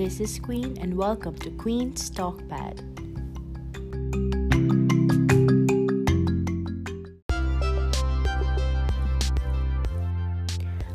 This is Queen, and welcome to Queen's Talkpad.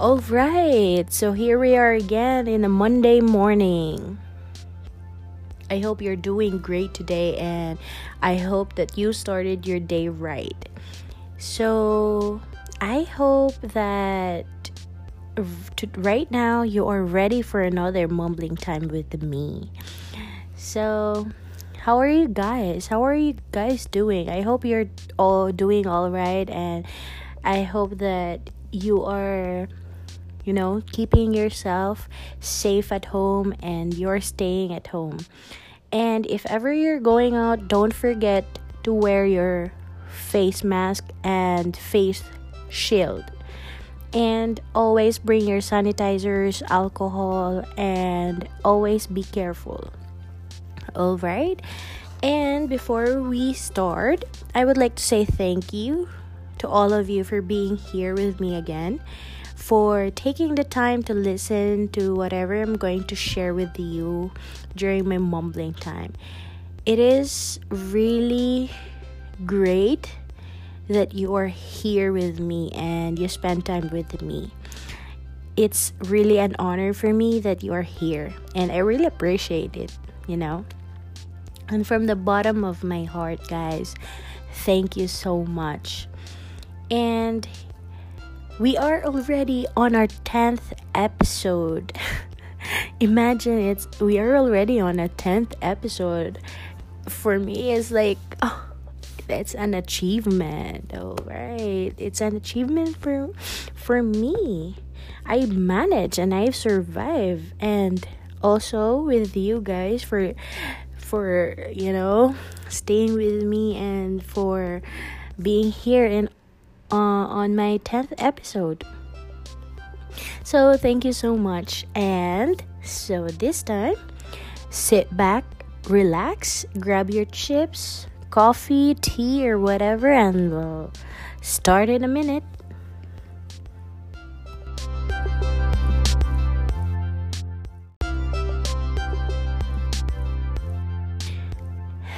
All right, so here we are again in a Monday morning. I hope you're doing great today, and I hope that you started your day right. So, I hope that right now you are ready for another mumbling time with me. So, how are you guys? How are you guys doing? I hope you're all doing all right and I hope that you are you know, keeping yourself safe at home and you're staying at home. And if ever you're going out, don't forget to wear your face mask and face shield and always bring your sanitizers, alcohol, and always be careful. All right. And before we start, I would like to say thank you to all of you for being here with me again, for taking the time to listen to whatever I'm going to share with you during my mumbling time. It is really great that you are here with me and you spend time with me. It's really an honor for me that you are here, and I really appreciate it, you know. And from the bottom of my heart, guys, thank you so much. And we are already on our 10th episode. Imagine it's we are already on a 10th episode. For me it's like oh, that's an achievement all right it's an achievement for for me. I managed and i've survived. And also with you guys for for you know staying with me and for being here in uh, on my 10th episode. So thank you so much. And so this time sit back relax grab your chips coffee, tea, or whatever, and we'll start in a minute.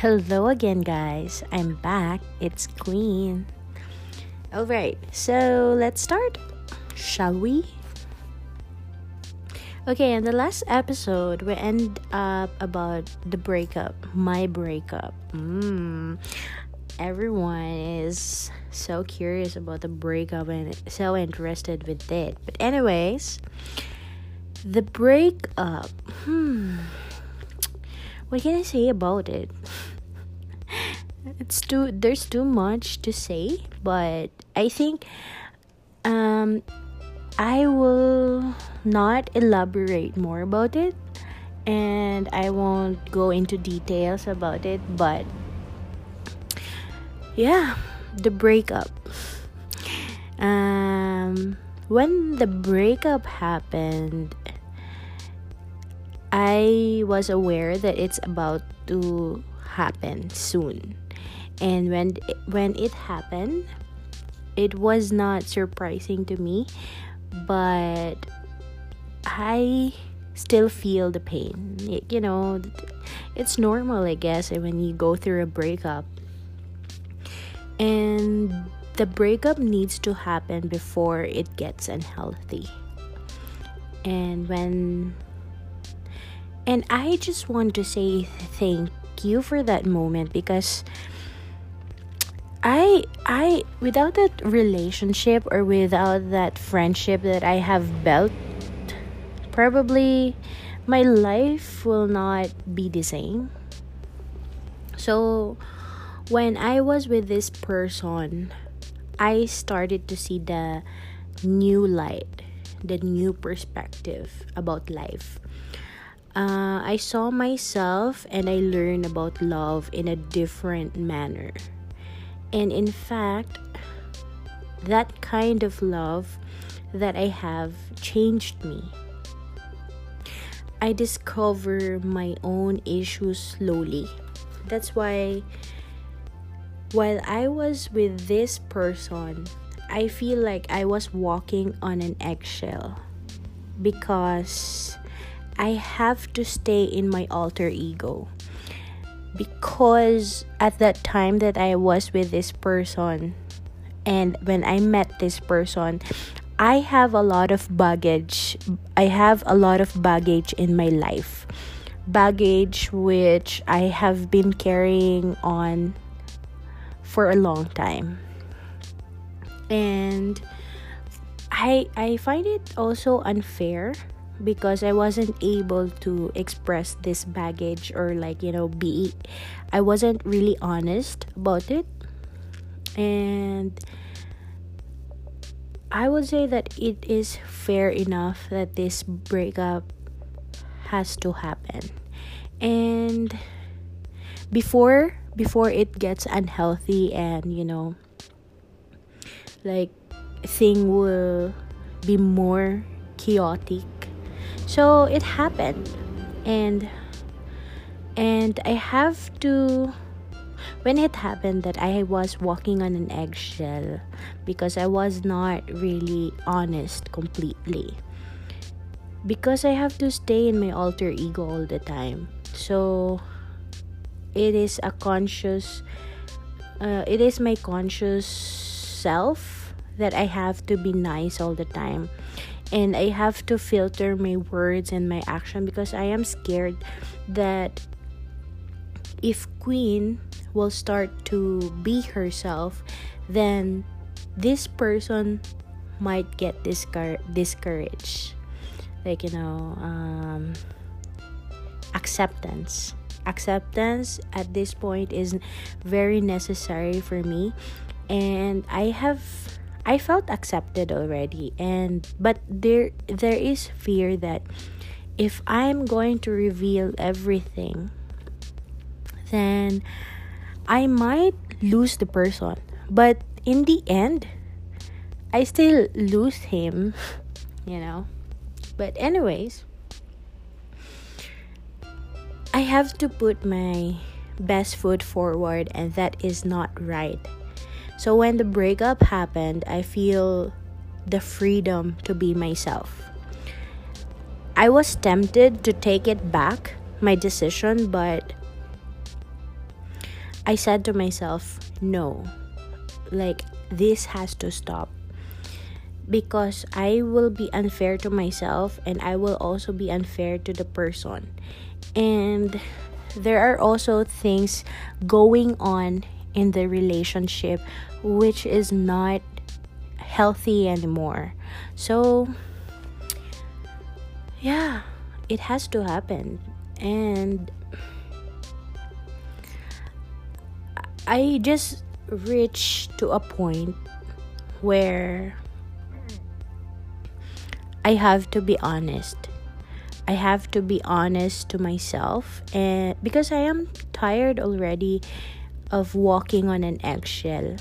Hello again, guys. I'm back. It's Queen. Alright, so let's start. Shall we? Okay, in the last episode, we end up about the breakup, my breakup. Mm. Everyone is so curious about the breakup and so interested with it. But, anyways, the breakup. Hmm. What can I say about it? it's too there's too much to say, but I think um I will not elaborate more about it and I won't go into details about it, but yeah, the breakup. Um, when the breakup happened, I was aware that it's about to happen soon. And when when it happened, it was not surprising to me but I still feel the pain. You know, it's normal, I guess, eh, when you go through a breakup. And the breakup needs to happen before it gets unhealthy. And when and I just want to say thank you for that moment because I I without that relationship or without that friendship that I have built probably my life will not be the same. So when I was with this person, I started to see the new light, the new perspective about life. Uh, I saw myself and I learned about love in a different manner. And in fact, that kind of love that I have changed me. I discover my own issues slowly. That's why while I was with this person, I feel like I was walking on an eggshell because I have to stay in my alter ego because at that time that I was with this person and when I met this person I have a lot of baggage. I have a lot of baggage in my life. Baggage which I have been carrying on for a long time. And I I find it also unfair because I wasn't able to express this baggage or like you know be I wasn't really honest about it. And I would say that it is fair enough that this breakup has to happen. And before before it gets unhealthy and you know like thing will be more chaotic so it happened. And and i have to when it happened that i was walking on an eggshell because i was not really honest completely. Because i have to stay in my alter ego all the time. So it is a conscious uh, it is my conscious self that i have to be nice all the time and I have to filter my words and my action because I am scared that if Queen will start to be herself, then this person might get discour- discouraged. Like, you know, um, acceptance. Acceptance at this point is very necessary for me, and I have I felt accepted already and but there there is fear that if I'm going to reveal everything then I might lose the person. But in the end I still lose him, you know. But anyways, I have to put my best foot forward and that is not right. So when the breakup happened, I feel the freedom to be myself. I was tempted to take it back, my decision, but I said to myself, no. Like, this has to stop. Because I will be unfair to myself and I will also be unfair to the person. And there are also things going on in the relationship which is not healthy anymore. So, yeah, it has to happen. And I just reached to a point where I have to be honest. I have to be honest to myself and because I am tired already of walking on an eggshell.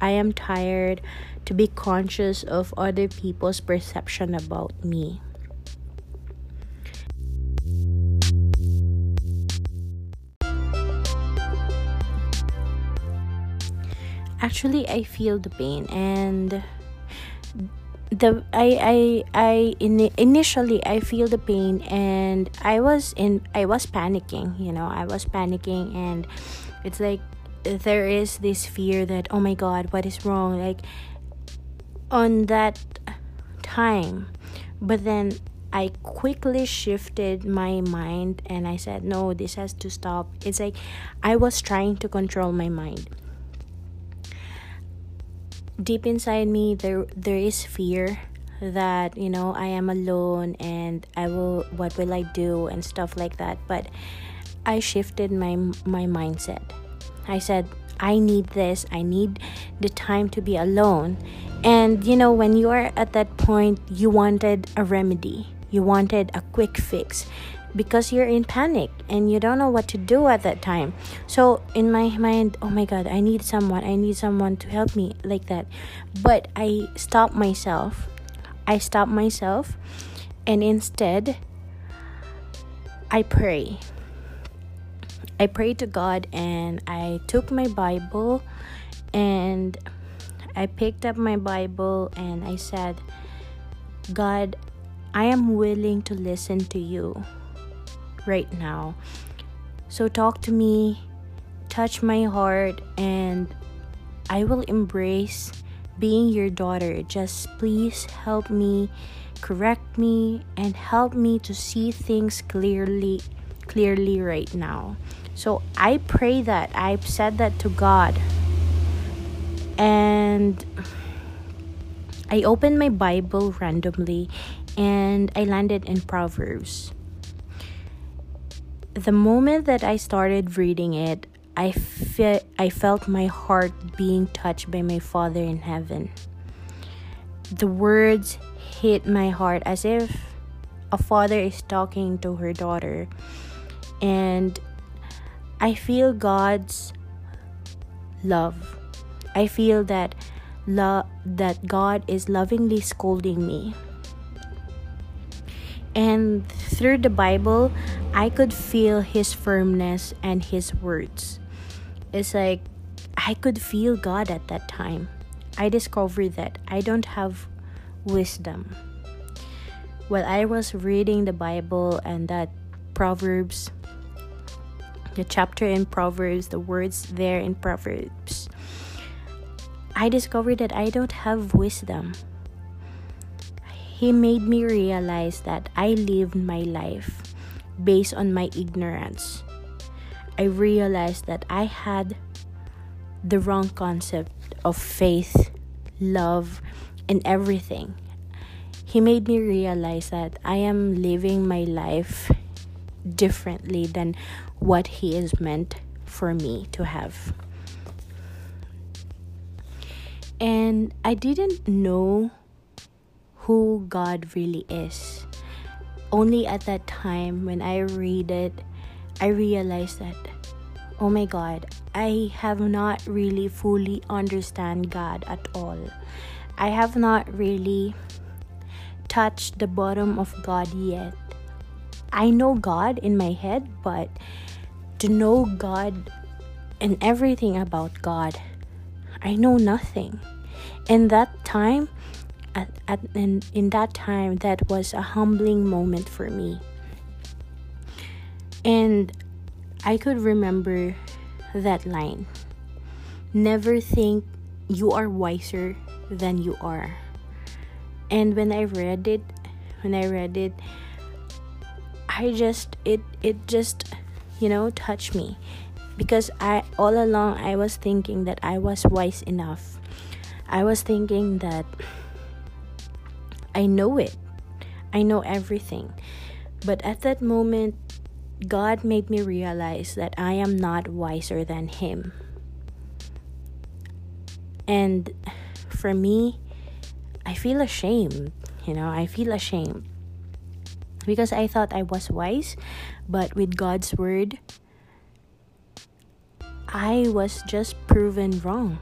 I am tired to be conscious of other people's perception about me. Actually, I feel the pain and the I I I in, initially I feel the pain and I was in I was panicking, you know, I was panicking and it's like there is this fear that oh my god what is wrong? Like on that time. But then i quickly shifted my mind and i said no this has to stop. It's like i was trying to control my mind. Deep inside me there there is fear that you know i am alone and i will what will i do and stuff like that. But i shifted my my mindset I said, I need this. I need the time to be alone. And you know, when you are at that point, you wanted a remedy, you wanted a quick fix because you're in panic and you don't know what to do at that time. So, in my mind, oh my god, I need someone, I need someone to help me like that. But I stopped myself. I stopped myself and instead, I pray. I prayed to God and I took my Bible and I picked up my Bible and I said, God, I am willing to listen to you right now. So talk to me, touch my heart, and I will embrace being your daughter. Just please help me, correct me, and help me to see things clearly clearly right now. So I pray that I've said that to God. And I opened my Bible randomly and I landed in Proverbs. The moment that I started reading it, I, fe- I felt my heart being touched by my Father in heaven. The words hit my heart as if a father is talking to her daughter. And I feel God's love. I feel that lo- that God is lovingly scolding me. And through the Bible, I could feel his firmness and his words. It's like I could feel God at that time. I discovered that I don't have wisdom. While I was reading the Bible and that Proverbs, the chapter in Proverbs, the words there in Proverbs, I discovered that I don't have wisdom. He made me realize that I lived my life based on my ignorance. I realized that I had the wrong concept of faith, love, and everything. He made me realize that I am living my life differently than what He is meant for me to have. And I didn't know who God really is. Only at that time when I read it, I realized that oh my god, I have not really fully understand God at all. I have not really touched the bottom of God yet. I know God in my head, but to know God and everything about God, I know nothing. In that time, at, at in, in that time, that was a humbling moment for me. And I could remember that line Never think you are wiser than you are. And when I read it, when I read it, I just it it just you know touched me because I all along I was thinking that I was wise enough. I was thinking that I know it. I know everything. But at that moment God made me realize that I am not wiser than Him. And for me, I feel ashamed. You know, I feel ashamed because I thought I was wise, but with God's word, I was just proven wrong.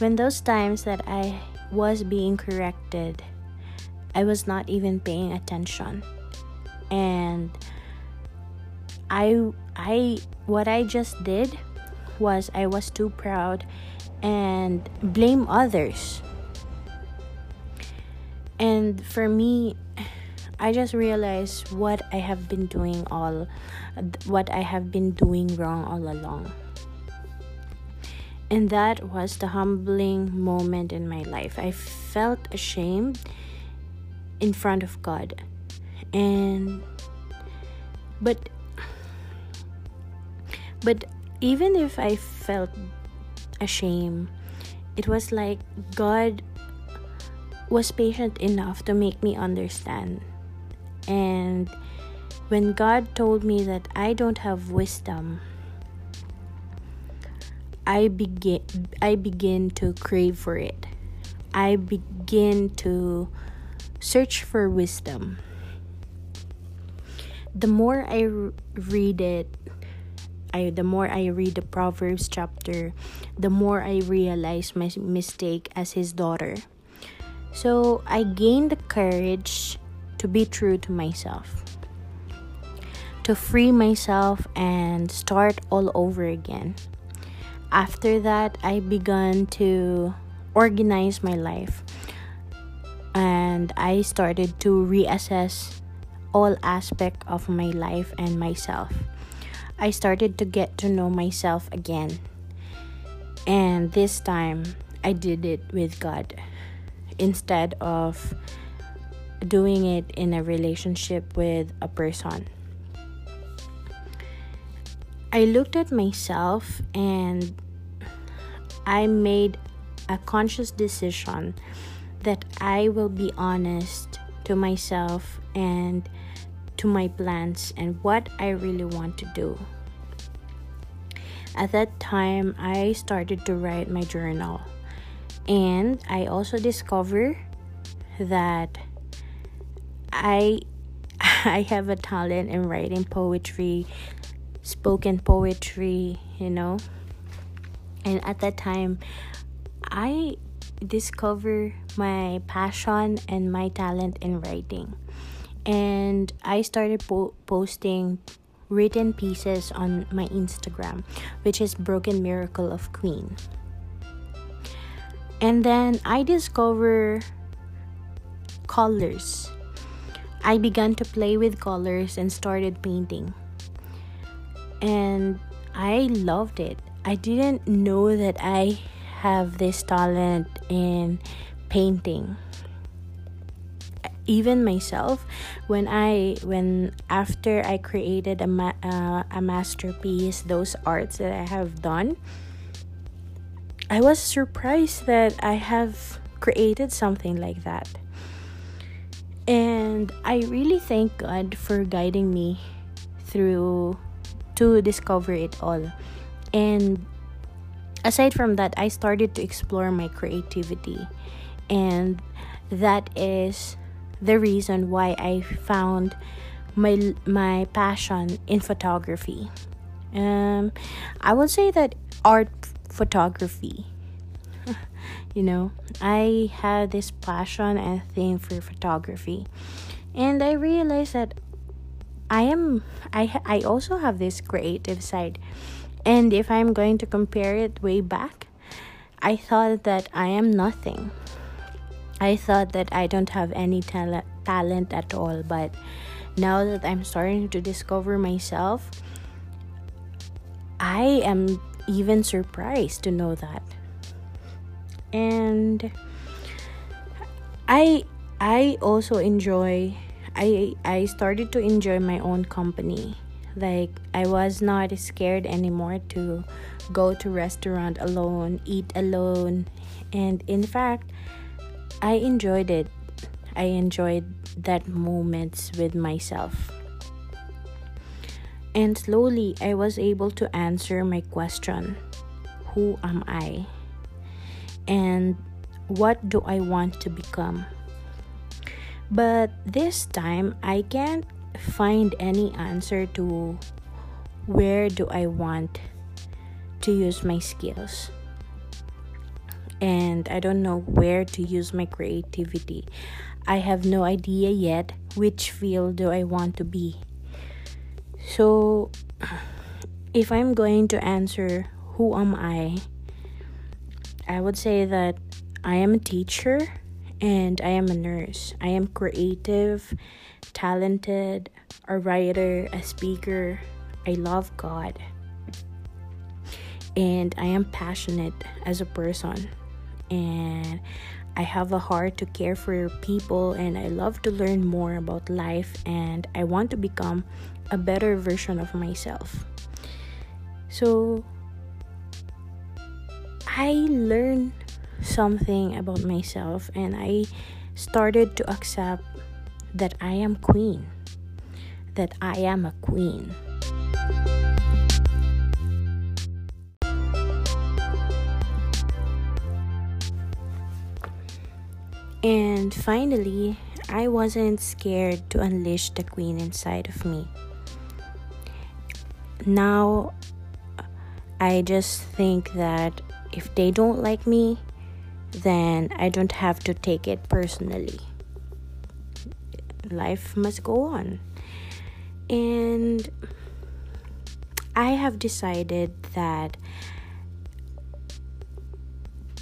When those times that I was being corrected, I was not even paying attention and I I what I just did was I was too proud and blame others. And for me, I just realized what I have been doing all what I have been doing wrong all along. And that was the humbling moment in my life. I felt ashamed in front of God and but but even if i felt ashamed it was like god was patient enough to make me understand and when god told me that i don't have wisdom i begin i begin to crave for it i begin to search for wisdom the more I read it, I the more I read the Proverbs chapter, the more I realize my mistake as his daughter. So I gained the courage to be true to myself, to free myself and start all over again. After that, I began to organize my life and I started to reassess all aspect of my life and myself. I started to get to know myself again. And this time I did it with God instead of doing it in a relationship with a person. I looked at myself and I made a conscious decision that I will be honest to myself and to my plans and what I really want to do. At that time, I started to write my journal, and I also discovered that I I have a talent in writing poetry, spoken poetry, you know. And at that time, I discover my passion and my talent in writing. And I started po- posting written pieces on my Instagram, which is Broken Miracle of Queen. And then I discover colors. I began to play with colors and started painting. And I loved it. I didn't know that I have this talent in painting even myself when i when after i created a, ma- uh, a masterpiece those arts that i have done i was surprised that i have created something like that and i really thank god for guiding me through to discover it all and aside from that i started to explore my creativity and that is the reason why I found my my passion in photography. Um, I would say that art photography. You know, I had this passion and thing for photography, and I realized that I am I I also have this creative side, and if I'm going to compare it way back, I thought that I am nothing. I thought that I don't have any talent talent at all, but now that I'm starting to discover myself, I am even surprised to know that. And I I also enjoy I I started to enjoy my own company. Like I was not scared anymore to go to restaurant alone, eat alone, and in fact I enjoyed it. I enjoyed that moments with myself. And slowly I was able to answer my question Who am I? And what do I want to become? But this time I can't find any answer to where do I want to use my skills and I don't know where to use my creativity. I have no idea yet which field do I want to be. So if I'm going to answer who am I, I would say that I am a teacher and I am a nurse. I am creative, talented, a writer, a speaker. I love God. And I am passionate as a person and I have a heart to care for people and I love to learn more about life and I want to become a better version of myself. So I learned something about myself and I started to accept that I am queen. That I am a queen. And finally, I wasn't scared to unleash the queen inside of me. Now, I just think that if they don't like me, then I don't have to take it personally. Life must go on. And I have decided that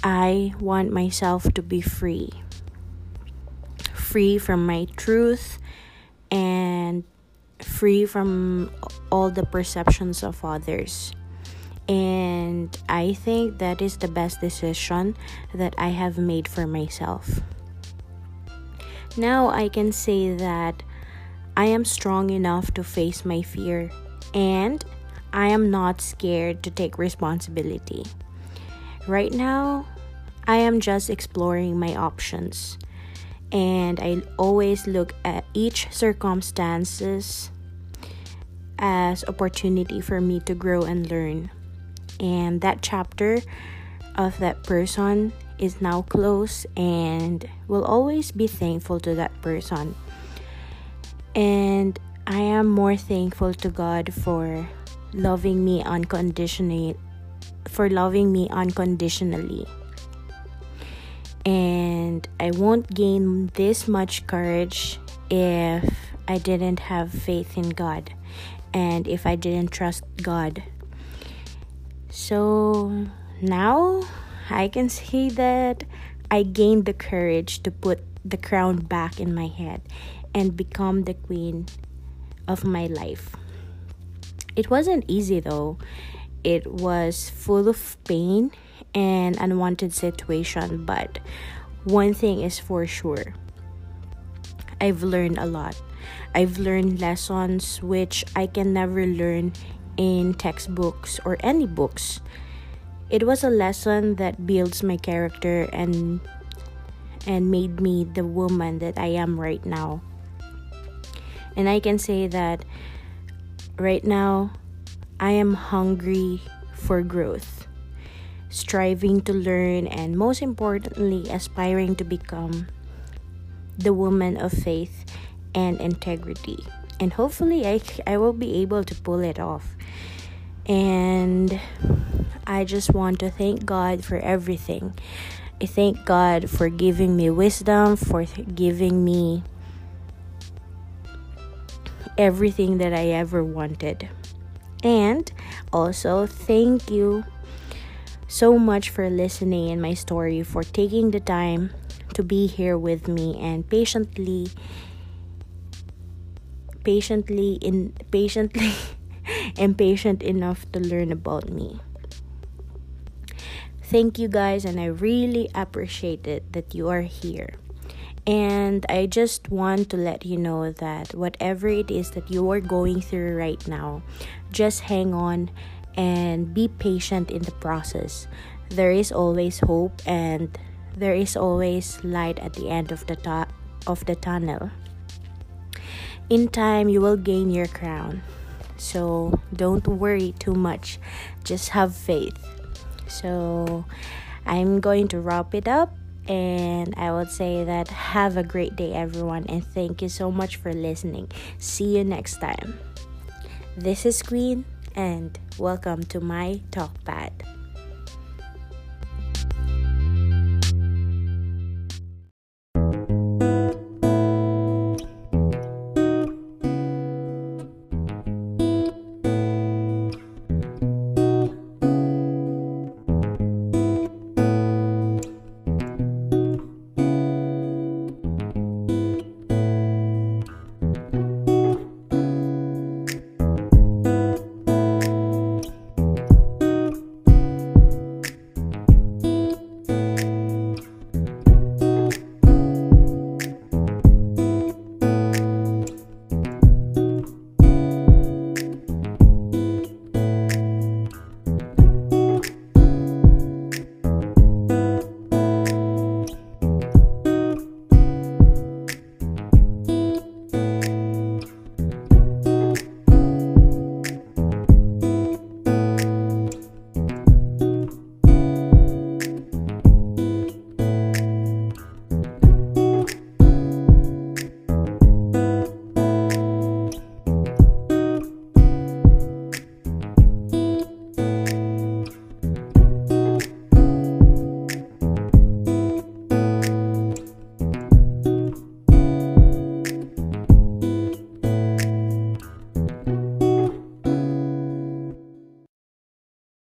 I want myself to be free free from my truth and free from all the perceptions of others. And I think that is the best decision that I have made for myself. Now I can say that I am strong enough to face my fear and I am not scared to take responsibility. Right now, I am just exploring my options and I always look at each circumstances as opportunity for me to grow and learn. And that chapter of that person is now closed and will always be thankful to that person. And I am more thankful to God for loving me unconditionally for loving me unconditionally. And I won't gain this much courage if I didn't have faith in God and if I didn't trust God. So now I can see that I gained the courage to put the crown back in my head and become the queen of my life. It wasn't easy though. It was full of pain and unwanted situation, but one thing is for sure. I've learned a lot. I've learned lessons which I can never learn in textbooks or any books. It was a lesson that builds my character and and made me the woman that I am right now. And I can say that right now I am hungry for growth, striving to learn, and most importantly, aspiring to become the woman of faith and integrity. And hopefully, I, I will be able to pull it off. And I just want to thank God for everything. I thank God for giving me wisdom, for giving me everything that I ever wanted. And also, thank you so much for listening in my story, for taking the time to be here with me and patiently patiently in patiently impatient enough to learn about me. Thank you guys and I really appreciate it that you are here. And I just want to let you know that whatever it is that you are going through right now, just hang on and be patient in the process. There is always hope and there is always light at the end of the to- of the tunnel. In time you will gain your crown. So don't worry too much. Just have faith. So I'm going to wrap it up and I would say that have a great day, everyone, and thank you so much for listening. See you next time. This is Queen, and welcome to my talk pad.